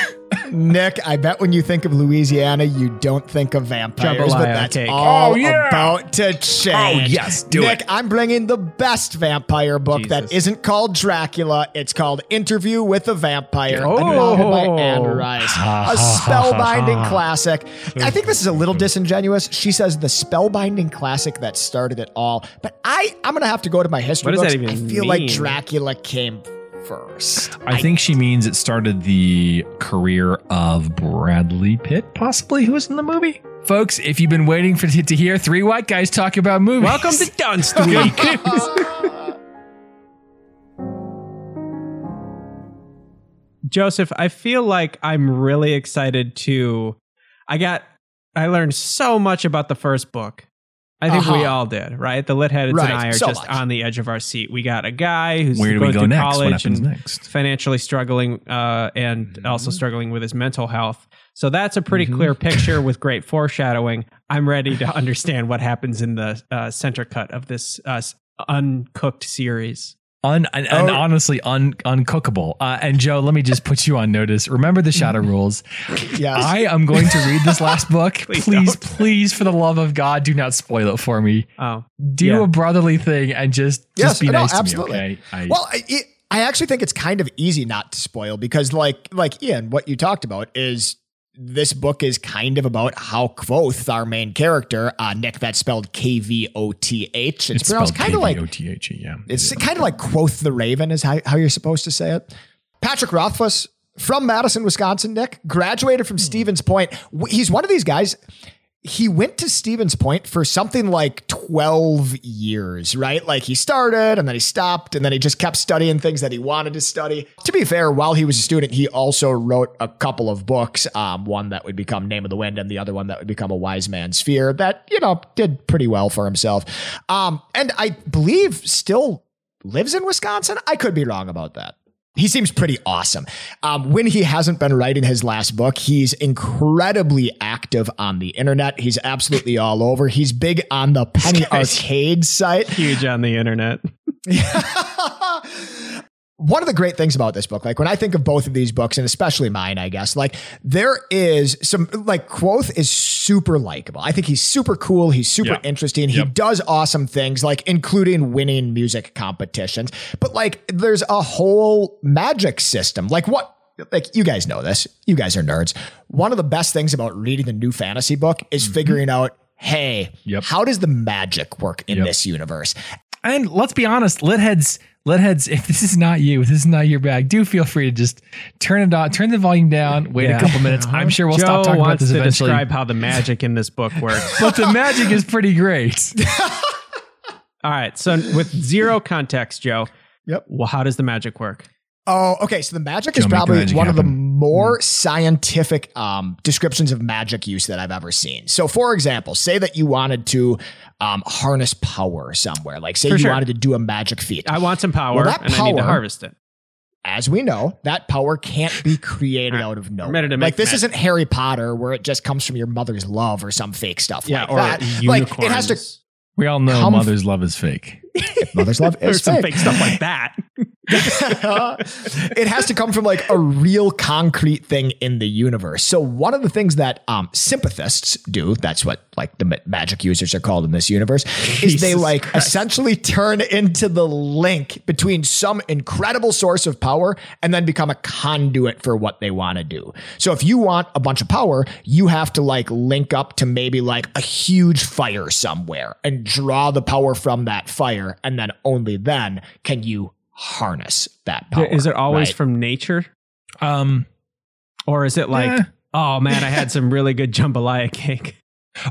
S2: Nick, I bet when you think of Louisiana, you don't think of vampires, but
S1: Jambalaya
S2: that's
S1: cake.
S2: all
S3: Oh, yeah.
S2: about to oh, change.
S3: Oh, yes, do
S2: Nick,
S3: it.
S2: I'm bringing the best vampire book that
S1: Jesus.
S2: isn't called Dracula. It's called Interview with a Vampire,
S1: Oh.
S2: a novel by Anne Rice, a spellbinding classic. I think this is a little disingenuous. She says the spellbinding classic that started it all, but I, I'm gonna have to go to my history
S1: What does
S2: books.
S1: that even
S2: I feel like? Dracula came first.
S3: I think she means it started the career of Bradley Pitt, possibly, who was in the movie. Folks, if you've been waiting for to hear three white guys talk about movies,
S1: Welcome to Dunst Week. Joseph, I feel like I'm really excited to. I got. I learned so much about the first book, I think we
S2: Uh-huh.
S1: all did, right? The lit heads
S2: Right,
S1: and I are
S2: so
S1: just
S2: much.
S1: on the edge of our seat. We got a guy who's
S3: Where do
S1: going
S3: we go
S1: through
S3: next?
S1: College
S3: happens
S1: and
S3: next?
S1: financially struggling uh, and
S2: Mm-hmm.
S1: also struggling with his mental health. So that's a pretty
S2: Mhm.
S1: clear picture with great foreshadowing. I'm ready to understand what happens in the uh, center cut of this uh, uncooked series.
S3: Un, and, and
S2: Oh.
S3: honestly un, uncookable. Uh, and Joe, let me just put you on notice. Remember the shadow rules.
S2: Yes.
S3: I am going to read this last book.
S1: Please
S3: please, please, for the love of God, do not spoil it for me.
S1: Oh,
S3: Do
S1: Yeah.
S3: a brotherly thing and just
S2: Yes,
S3: just be
S2: no,
S3: nice
S2: absolutely.
S3: to me. Okay. I,
S2: Well, I, it, I actually think it's kind of easy not to spoil because, like, like Ian, what you talked about is this book is kind of about how Kvothe, our main character, uh, Nick, that's spelled K V O T H. It's,
S3: it's
S2: pronounced kind of like
S3: K-V-O-T-H-E, yeah.
S2: it's kind of like Quoth the Raven is how, how you're supposed to say it. Patrick Rothfuss from Madison, Wisconsin, Nick, graduated from Stevens Point. He's one of these guys. He went to Stevens Point for something like 12 years, right? Like he started and then he stopped and then he just kept studying things that he wanted to study. To be fair, while he was a student, he also wrote a couple of books, um, one that would become Name of the Wind and the other one that would become A Wise Man's Fear that, you know, did pretty well for himself. Um, and I believe still lives in Wisconsin. I could be wrong about that. He seems pretty awesome. Um, when he hasn't been writing his last book, he's incredibly active on the internet. He's absolutely all over. He's big on the Penny Arcade site.
S1: huge on the internet.
S2: One of the great things about this book, like when I think of both of these books, and especially mine, I guess, like there is some, like Kvothe is super likable. I think he's super cool. He's super
S3: Yeah.
S2: interesting. He
S3: Yep.
S2: does awesome things, like including winning music competitions. But like there's a whole magic system. Like what? Like you guys know this. You guys are nerds. One of the best things about reading the new fantasy book is mm-hmm. figuring out, hey,
S3: Yep.
S2: how does the magic work in
S3: Yep.
S2: this universe?
S3: And let's be honest, lit heads, lit heads. If this is not you, if this is not your bag, do feel free to just turn it on, turn the volume down, wait
S1: Yeah.
S3: a couple minutes. I'm uh-huh. sure we'll
S1: Joe
S3: stop talking about
S1: wants
S3: this
S1: to
S3: eventually.
S1: describe how the magic in this book works.
S3: but the magic is pretty great.
S1: All right, so with zero context, Joe.
S2: Yep.
S1: Well, how does the magic work?
S2: Oh, okay. So the magic
S3: Joe,
S2: is probably
S3: magic
S2: one of the
S3: happen.
S2: more scientific um, descriptions of magic use that I've ever seen. So, for example, say that you wanted to um, harness power somewhere, like say
S1: For
S2: you
S1: sure.
S2: wanted to do a magic feat.
S1: I want some power,
S2: Well, that
S1: and I need to
S2: power-
S1: harvest it.
S2: As we know, that power can't be created out of nowhere. Like this
S1: magic.
S2: isn't Harry Potter, where it just comes from your mother's love or some fake stuff
S1: Yeah,
S2: like
S1: or
S2: that.
S1: unicorns.
S2: Like it has to.
S3: We all know
S2: Come f-
S3: mother's love is fake.
S2: Mother's love
S1: or
S2: is
S1: some
S2: fake.
S1: fake stuff like that.
S2: It has to come from like a real concrete thing in the universe. So one of the things that um, sympathists do, that's what like the magic users are called in this universe, is they like
S1: Christ.
S2: essentially turn into the link between some incredible source of power and then become a conduit for what they want to do. So if you want a bunch of power, you have to like link up to maybe like a huge fire somewhere and draw the power from that fire. And then only then can you harness that power.
S1: Is it always
S2: right?
S1: from nature,
S3: Um,
S1: or is it like,
S3: Eh.
S1: oh man, I had some really good jambalaya cake?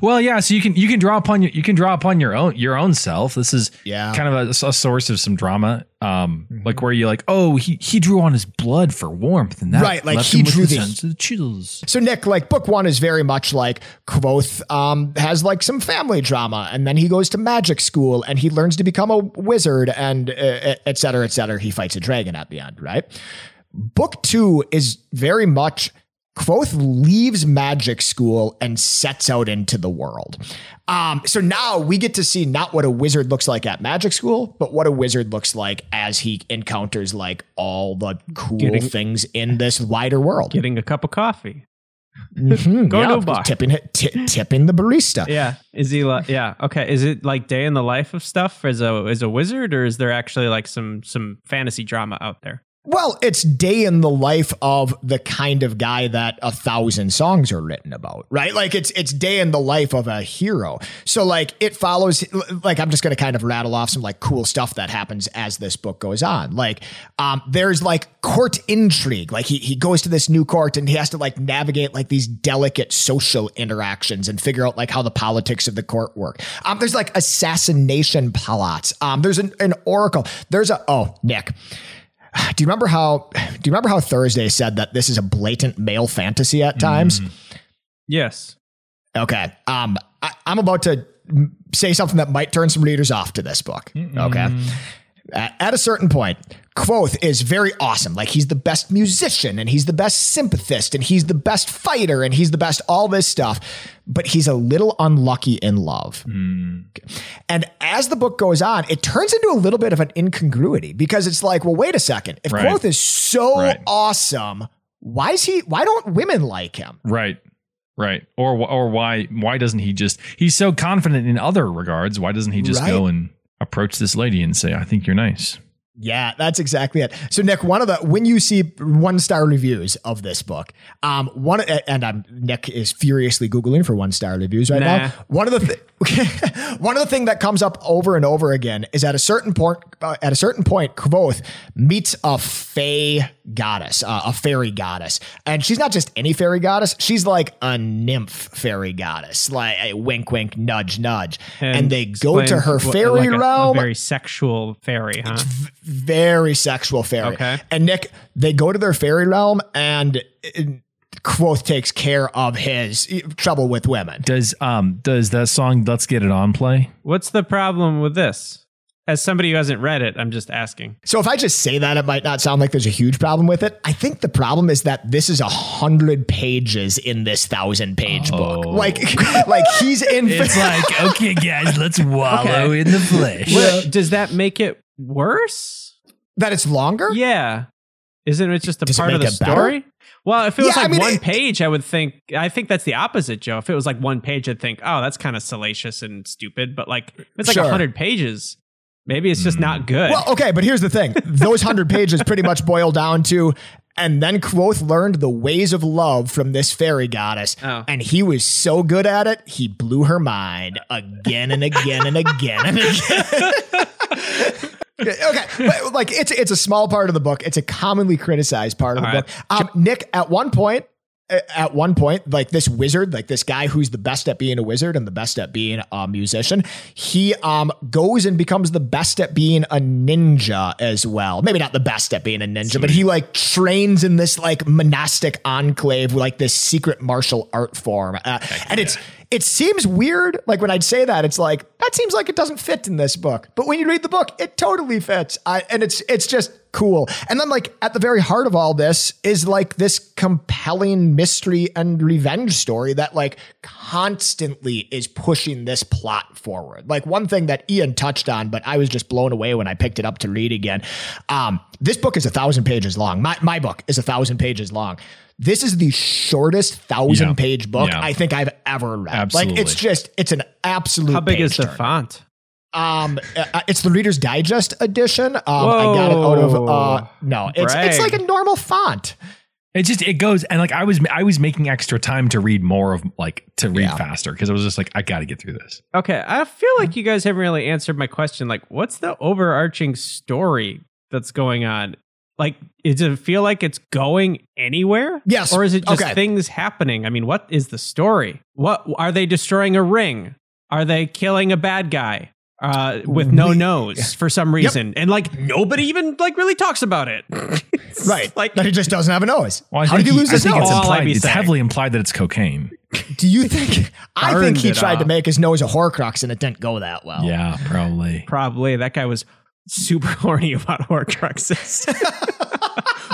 S3: Well, yeah. So you can you can draw upon your you can draw upon your own your own self. This is
S2: Yeah.
S3: kind of a, a source of some drama. Um,
S2: Mhm.
S3: like where you like, oh, he he drew on his blood for warmth, and that
S2: Right, like
S3: left
S2: he
S3: him
S2: drew
S3: the
S2: the-
S3: sense of chills.
S2: So Nick, like book one is very much like Kvothe um, has like some family drama, and then he goes to magic school and he learns to become a wizard, and uh, et cetera, et cetera. He fights a dragon at the end, right? Book two is very much Kvothe leaves magic school and sets out into the world. Um, so now we get to see not what a wizard looks like at magic school, but what a wizard looks like as he encounters like all the cool
S1: Getting-
S2: things in this wider world.
S1: Getting a cup of coffee.
S2: Mhm,
S1: Go
S2: yeah,
S1: to a bar.
S2: tipping ti- tipping the barista.
S1: Yeah. Is he like? Yeah. Okay. Is it like day in the life of stuff as a as a wizard, or is there actually like some some fantasy drama out there?
S2: Well, it's day in the life of the kind of guy that a thousand songs are written about, right? Like it's it's day in the life of a hero. So like it follows like I'm just going to kind of rattle off some like cool stuff that happens as this book goes on. Like um there's like court intrigue. Like he he goes to this new court and he has to like navigate like these delicate social interactions and figure out like how the politics of the court work. Um there's like assassination plots. Um there's an, an oracle. There's a oh, Nick. Do you remember how? Do you remember how Thursday said that this is a blatant male fantasy at times?
S1: Yes.
S2: Okay. Um, I, I'm about to say something that might turn some readers off to this book. Okay. At, at a certain point, Kvothe is very awesome. Like he's the best musician and he's the best sympathist and he's the best fighter and he's the best all this stuff, but he's a little unlucky in love. Hmm. And as the book goes on, it turns into a little bit of an incongruity because it's like, well, wait a second. If
S3: Right.
S2: Kvothe is so
S3: Right.
S2: awesome, why is he why don't women like him?
S3: Right. Right. Or or why why doesn't he just he's so confident in other regards, why doesn't he just
S2: Right.
S3: go and approach this lady and say, I think you're nice?
S2: Yeah, that's exactly it. So Nick, one of the when you see one star reviews of this book, um, one and I'm Nick is furiously googling for one star reviews right
S1: Nah.
S2: now. One of the th- one of the things that comes up over and over again is at a certain point, uh, at a certain point, Kvothe meets a fae goddess, uh, a fairy goddess, and she's not just any fairy goddess; she's like a nymph fairy goddess, like a wink, wink, nudge, nudge, and, they go to her fairy
S1: like a- a
S2: realm
S1: very sexual fairy, huh?
S2: very sexual fairy.
S1: Okay.
S2: And Nick, they go to their fairy realm and uh, Kvothe takes care of his trouble with women.
S3: Does um does that song Let's Get It On play?
S1: What's the problem with this? As somebody who hasn't read it, I'm just asking.
S2: So if I just say that, it might not sound like there's a huge problem with it. I think the problem is that this is a hundred pages in this thousand page book.
S3: Oh.
S2: Like, like he's in.
S3: It's like, okay, guys, let's wallow
S1: Okay.
S3: in the flesh.
S1: What- does that make it worse?
S2: that it's longer.
S1: Yeah. Isn't it just a
S2: Does it
S1: part of the
S2: make it better?
S1: Story? Well, if it was
S2: Yeah, I
S1: like
S2: mean,
S1: one
S2: it-
S1: page, I would think. I think that's the opposite, Joe. If it was like one page, I'd think, oh, that's kind of salacious and stupid. But like, if it's like a
S2: Sure.
S1: hundred pages. Maybe it's just not hmm. good.
S2: Well, okay, but here's the thing: those hundred pages pretty much boil down to. And then Kvothe learned the ways of love from this fairy goddess.
S1: Oh.
S2: And he was so good at it, he blew her mind again and again and again and again. okay, but like it's it's a small part of the book. It's a commonly criticized part of the
S1: All right.
S2: book. Um, Nick, at one point, at one point, like this wizard, like this guy who's the best at being a wizard and the best at being a musician, he um goes and becomes the best at being a ninja as well. Maybe not the best at being a ninja, but he like trains in this like monastic enclave, like this secret martial art form, uh, and it's. It seems weird. Like when I'd say that, it's like that seems like it doesn't fit in this book. But when you read the book, it totally fits. I, and it's it's just cool. And then like at the very heart of all this is like this compelling mystery and revenge story that like constantly is pushing this plot forward. Like one thing that Ian touched on, but I was just blown away when I picked it up to read again. Um, this book is a thousand pages long. My my book is a thousand pages long. This is the shortest thousand
S3: Yeah.
S2: page book
S3: Yeah.
S2: I think I've ever read.
S3: Absolutely.
S2: Like it's just it's an absolute.
S1: How big is the
S2: page-turner.
S1: font?
S2: Um, uh, it's the Reader's Digest edition. Um, I got it out of uh, no, it's it's like a normal font.
S3: It just it goes and like I was I was making extra time to read more of like to read
S2: Yeah.
S3: faster because I was just like I got to get through this.
S1: Okay, I feel like you guys haven't really answered my question. Like, what's the overarching story that's going on? Like, does it feel like it's going anywhere?
S2: Yes.
S1: Or is it just
S2: Okay.
S1: things happening? I mean, what is the story? What are they destroying a ring? Are they killing a bad guy uh, with no
S2: We-
S1: nose for some reason? And like nobody even like really talks about it.
S2: Right,
S1: Like,
S2: that he just doesn't have a nose.
S3: Well,
S2: How did he lose
S3: I
S2: his
S3: think
S2: nose?
S3: it's implied. It's heavily implied that it's cocaine.
S2: Do you think? I think he
S1: it
S2: tried to make his nose a Horcrux and it didn't go that well.
S3: Yeah, probably.
S1: probably that guy was super horny about Horcruxes.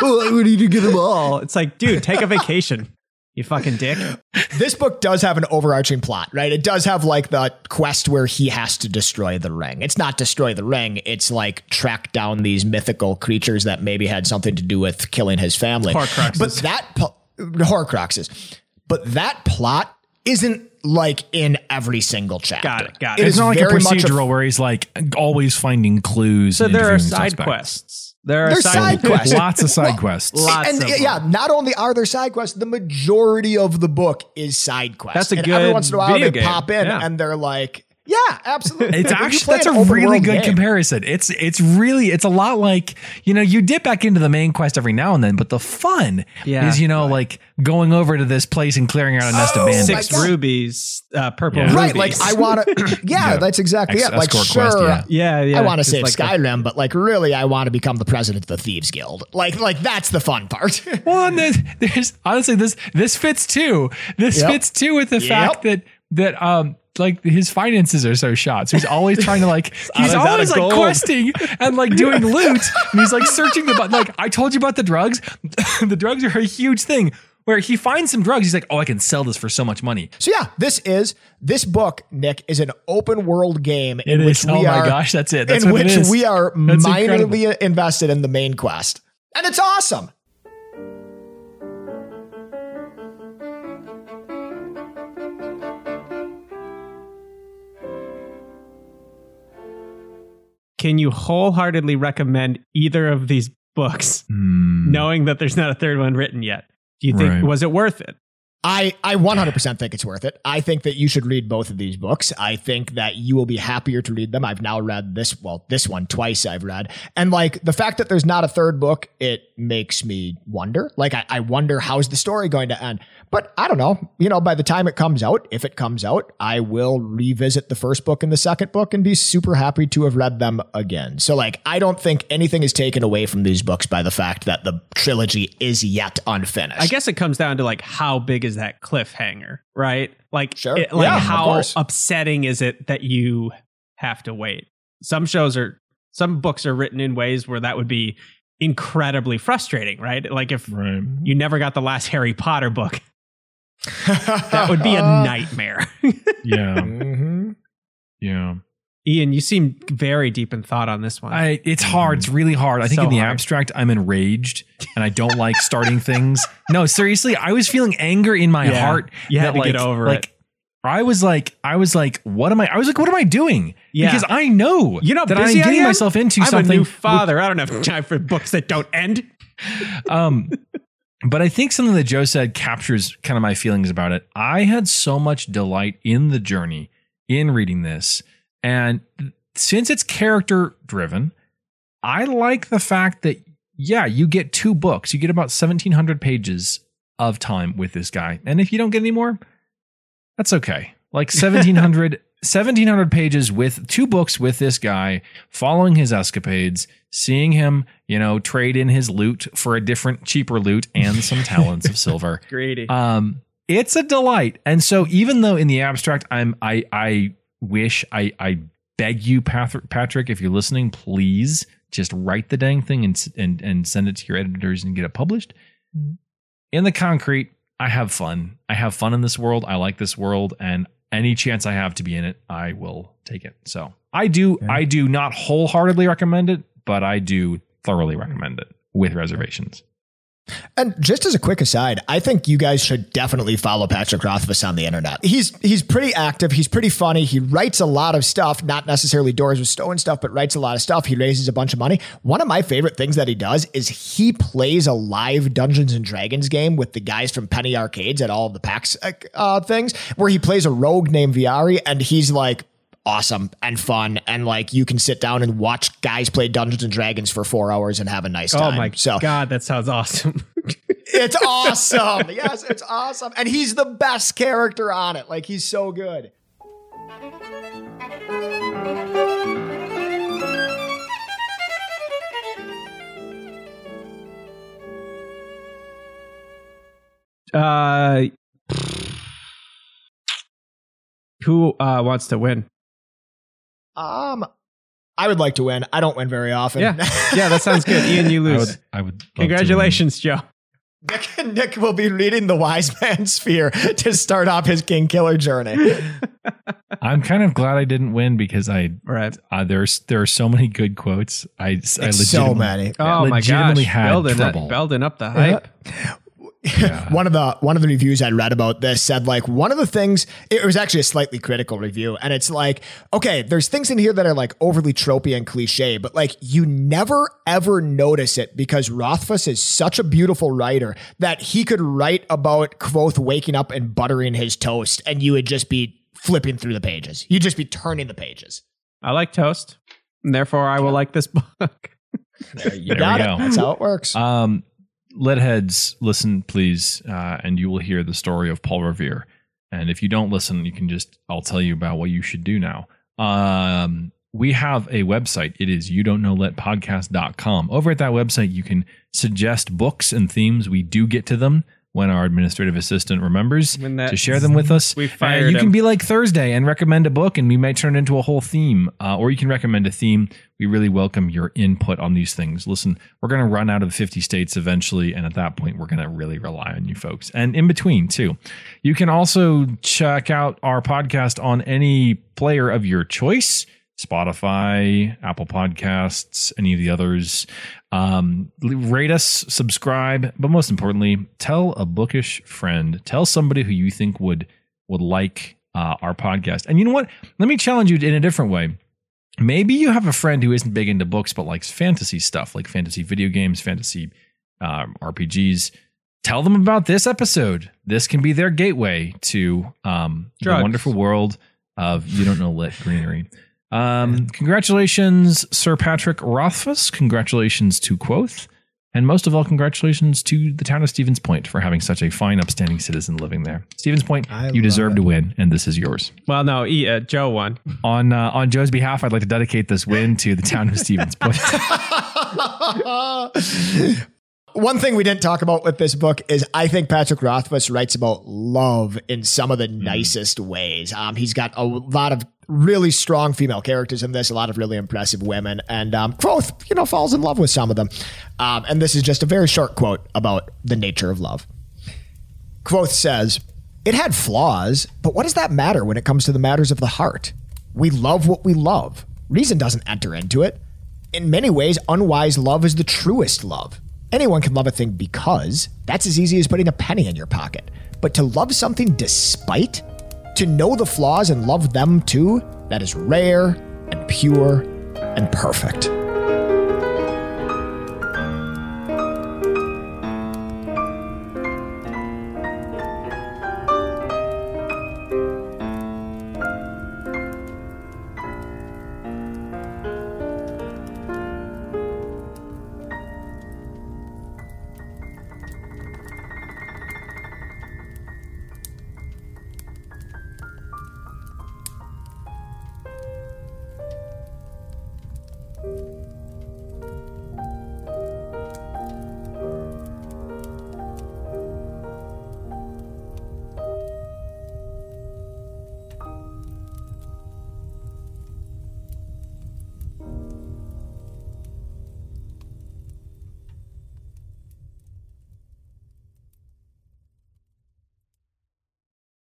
S2: well, we need to get them all.
S1: it's like, dude, take a vacation. You fucking dick.
S2: This book does have an overarching plot, right? It does have like the quest where he has to destroy the ring. It's not destroy the ring. It's like track down these mythical creatures that maybe had something to do with killing his family.
S1: Horcruxes.
S2: But that pl- Horcruxes. But that plot isn't like in every single chapter.
S1: Got it, got it.
S2: It
S3: It's not like a
S2: very much
S3: procedural where he's like always finding clues.
S1: So
S3: and
S1: there are side
S3: suspects.
S1: quests. There are
S2: There's side quests.
S3: Lots of side quests.
S1: Lots
S2: and
S1: of
S2: yeah,
S1: them.
S2: not only are there side quests, the majority of the book is side quests.
S1: That's a
S2: and
S1: good
S2: every once in a while
S1: video
S2: they
S1: game.
S2: pop in
S1: Yeah.
S2: and they're like, yeah, absolutely.
S3: It's actually that's a really good
S2: game-
S3: comparison. It's it's really it's a lot like you know you dip back into the main quest every now and then, but the fun
S1: Yeah.
S3: is you know like going over to this place and clearing out a nest
S2: Oh,
S3: of bandits.
S1: Six rubies, uh, purple
S3: Yeah.
S1: rubies.
S2: Right, like I want to. Yeah,
S3: Yeah.
S2: that's exactly
S3: Ex-
S2: it. Like, sure,
S3: quest, yeah.
S1: yeah, yeah.
S2: I want to
S1: It's
S2: save
S1: like the-
S2: Skyrim, but like, really, I want to become the president of the Thieves Guild. Like, like that's the fun part.
S3: Well, and there's, there's honestly this this fits too. This
S2: Yep.
S3: fits too with the fact that that um like his finances are so shot. So he's always trying to like he's always like
S1: gold.
S3: questing and like doing loot. And he's like searching the bu- like I told you about the drugs. the drugs are a huge thing. Where he finds some drugs, he's like, "Oh, I can sell this for so much money."
S2: So yeah, this is this book, Nick, is an open world game in
S3: It
S2: which
S3: is.
S2: Oh we
S3: Oh my
S2: are
S3: gosh, that's it. That's
S2: in which we are
S3: That's
S2: minorly invested in the main quest. And it's awesome.
S1: Can you wholeheartedly recommend either of these books,
S3: Hmm.
S1: knowing that there's not a third one written yet? Do you think
S3: Right.
S1: was it worth it?
S2: I, I 100% think it's worth it. I think that you should read both of these books. I think that you will be happier to read them. I've now read this, well, this one twice I've read. And like the fact that there's not a third book, it makes me wonder. Like, I, I wonder how's the story going to end? But I don't know. You know, by the time it comes out, if it comes out, I will revisit the first book and the second book and be super happy to have read them again. So, like, I don't think anything is taken away from these books by the fact that the trilogy is yet unfinished.
S1: I guess it comes down to like how big is that cliffhanger, right? Like,
S2: Sure.
S1: it- like
S2: Yeah,
S1: how upsetting is it that you have to wait? Some shows are, some books are written in ways where that would be incredibly frustrating, right? Like if
S3: right.
S1: you never got the last Harry Potter book, that would be a nightmare.
S3: Yeah.
S2: Mhm.
S3: Yeah.
S1: Ian, you seem very deep in thought on this one.
S3: I it's hard. It's really hard. I think
S1: So
S3: in the
S1: hard.
S3: abstract, I'm enraged and I don't like starting things. No, seriously, I was feeling anger in my
S1: Yeah,
S3: heart.
S1: you had
S3: that,
S1: to get over
S3: like,
S1: it.
S3: I was like, I was like, what am I? I was like, what am I doing?
S1: Yeah.
S3: Because I know
S1: you know
S3: that I'm getting myself into
S1: I'm
S3: something.
S1: a new father. I don't have time for books that don't end.
S3: um, but I think something that Joe said captures kind of my feelings about it. I had so much delight in the journey in reading this. And since it's character driven, I like the fact that, yeah, you get two books. You get about 1,700 pages of time with this guy. And if you don't get any more, that's okay. Like 1,700. 1700 pages with two books with this guy following his escapades seeing him you know trade in his loot for a different cheaper loot and some talents of silver
S1: Greedy.
S3: um it's a delight and so even though in the abstract i'm i i wish i i beg you patrick if you're listening please just write the dang thing and and and send it to your editors and get it published in the concrete i have fun. I have fun in this world. I like this world and any chance i have to be in it i will take it. So i do i do not wholeheartedly recommend it but i do thoroughly recommend it with reservations
S2: And just as a quick aside, I think you guys should definitely follow Patrick Rothfuss on the internet. He's he's pretty active. He's pretty funny. He writes a lot of stuff, not necessarily Doors with Stone stuff, but writes a lot of stuff. He raises a bunch of money. One of my favorite things that he does is he plays a live Dungeons and Dragons game with the guys from Penny Arcades at all of the PAX uh, things, where he plays a rogue named Viari, and he's like awesome and fun and like you can sit down and watch guys play Dungeons and Dragons for four hours and have a nice time.
S1: oh my
S2: so
S1: god, that sounds awesome.
S2: it's awesome. yes, it's awesome. And he's the best character on it. Like he's so good.
S1: uh, who uh, wants to win?
S2: Um I would like to win. I don't win very often.
S1: Yeah. Yeah, that sounds good. Ian, you
S3: i
S1: lose.
S3: would i would love to
S1: Congratulations, Joe.
S2: Nick, Nick will be reading the Wise Man's Fear to start off his Kingkiller journey.
S3: i'm kind of glad i didn't win because i
S1: Right.
S3: uh, there's there are so many good quotes i, I
S2: It's so many.
S1: Oh my gosh.
S3: had
S1: building,
S3: trouble.
S1: Up, building up the hype.
S2: one of the one of the reviews I read about this said like one of the things it was actually a slightly critical review and it's like okay there's things in here that are like overly tropey and cliche but like you never ever notice it because Rothfuss is such a beautiful writer that he could write about Kvothe waking up and buttering his toast and you would just be flipping through the pages you'd just be turning the pages
S1: I like toast. And therefore, I will like this book.
S2: there you
S3: There
S2: got
S3: we
S2: it
S3: go.
S2: that's how it works
S3: Um, litheads, listen, please, uh, and you will hear the story of Paul Revere. And if you don't listen, you can just, I'll tell you about what you should do now. Um, we have a website. It is you don't know lit podcast.com. Over at that website, you can suggest books and themes. We do get to them. When our administrative assistant remembers to share them with us.
S1: We fired
S3: you
S1: him.
S3: can be like Thursday and recommend a book, and we might turn it into a whole theme. Uh, or you can recommend a theme. We really welcome your input on these things. Listen, we're going to run out of 50 states eventually, and at that point, we're going to really rely on you folks. And in between, too. You can also check out our podcast on any player of your choice. Spotify, Apple Podcasts, any of the others. Um, rate us, subscribe, but most importantly, tell a bookish friend, tell somebody who you think would would like uh, our podcast. And you know what? Let me challenge you in a different way. Maybe you have a friend who isn't big into books but likes fantasy stuff, like fantasy video games, fantasy um, RPGs. Tell them about this episode. This can be their gateway to um, the wonderful world of you don't know lit greenery. Um, congratulations, Sir Patrick Rothfuss. Congratulations to Kvothe. And most of all, congratulations to the town of Stevens Point for having such a fine, upstanding citizen living there. Stevens Point,
S2: I
S3: you deserve
S2: love
S3: to win, and this is yours.
S1: Well, no, E- uh, Joe won.
S3: On uh, on Joe's behalf, I'd like to dedicate this win to the town of Stevens Point.
S2: One thing we didn't talk about with this book is I think Patrick Rothfuss writes about love in some of the nicest ways. Um, he's got a lot of really strong female characters in this, a lot of really impressive women, and um, Kvothe, you know, falls in love with some of them. Um, and this is just a very short quote about the nature of love. Kvothe says, It had flaws, but what does that matter when it comes to the matters of the heart? We love what we love. Reason doesn't enter into it. In many ways, unwise love is the truest love. Anyone can love a thing because that's as easy as putting a penny in your pocket. But to love something despite, to know the flaws and love them too, that is rare and pure and perfect.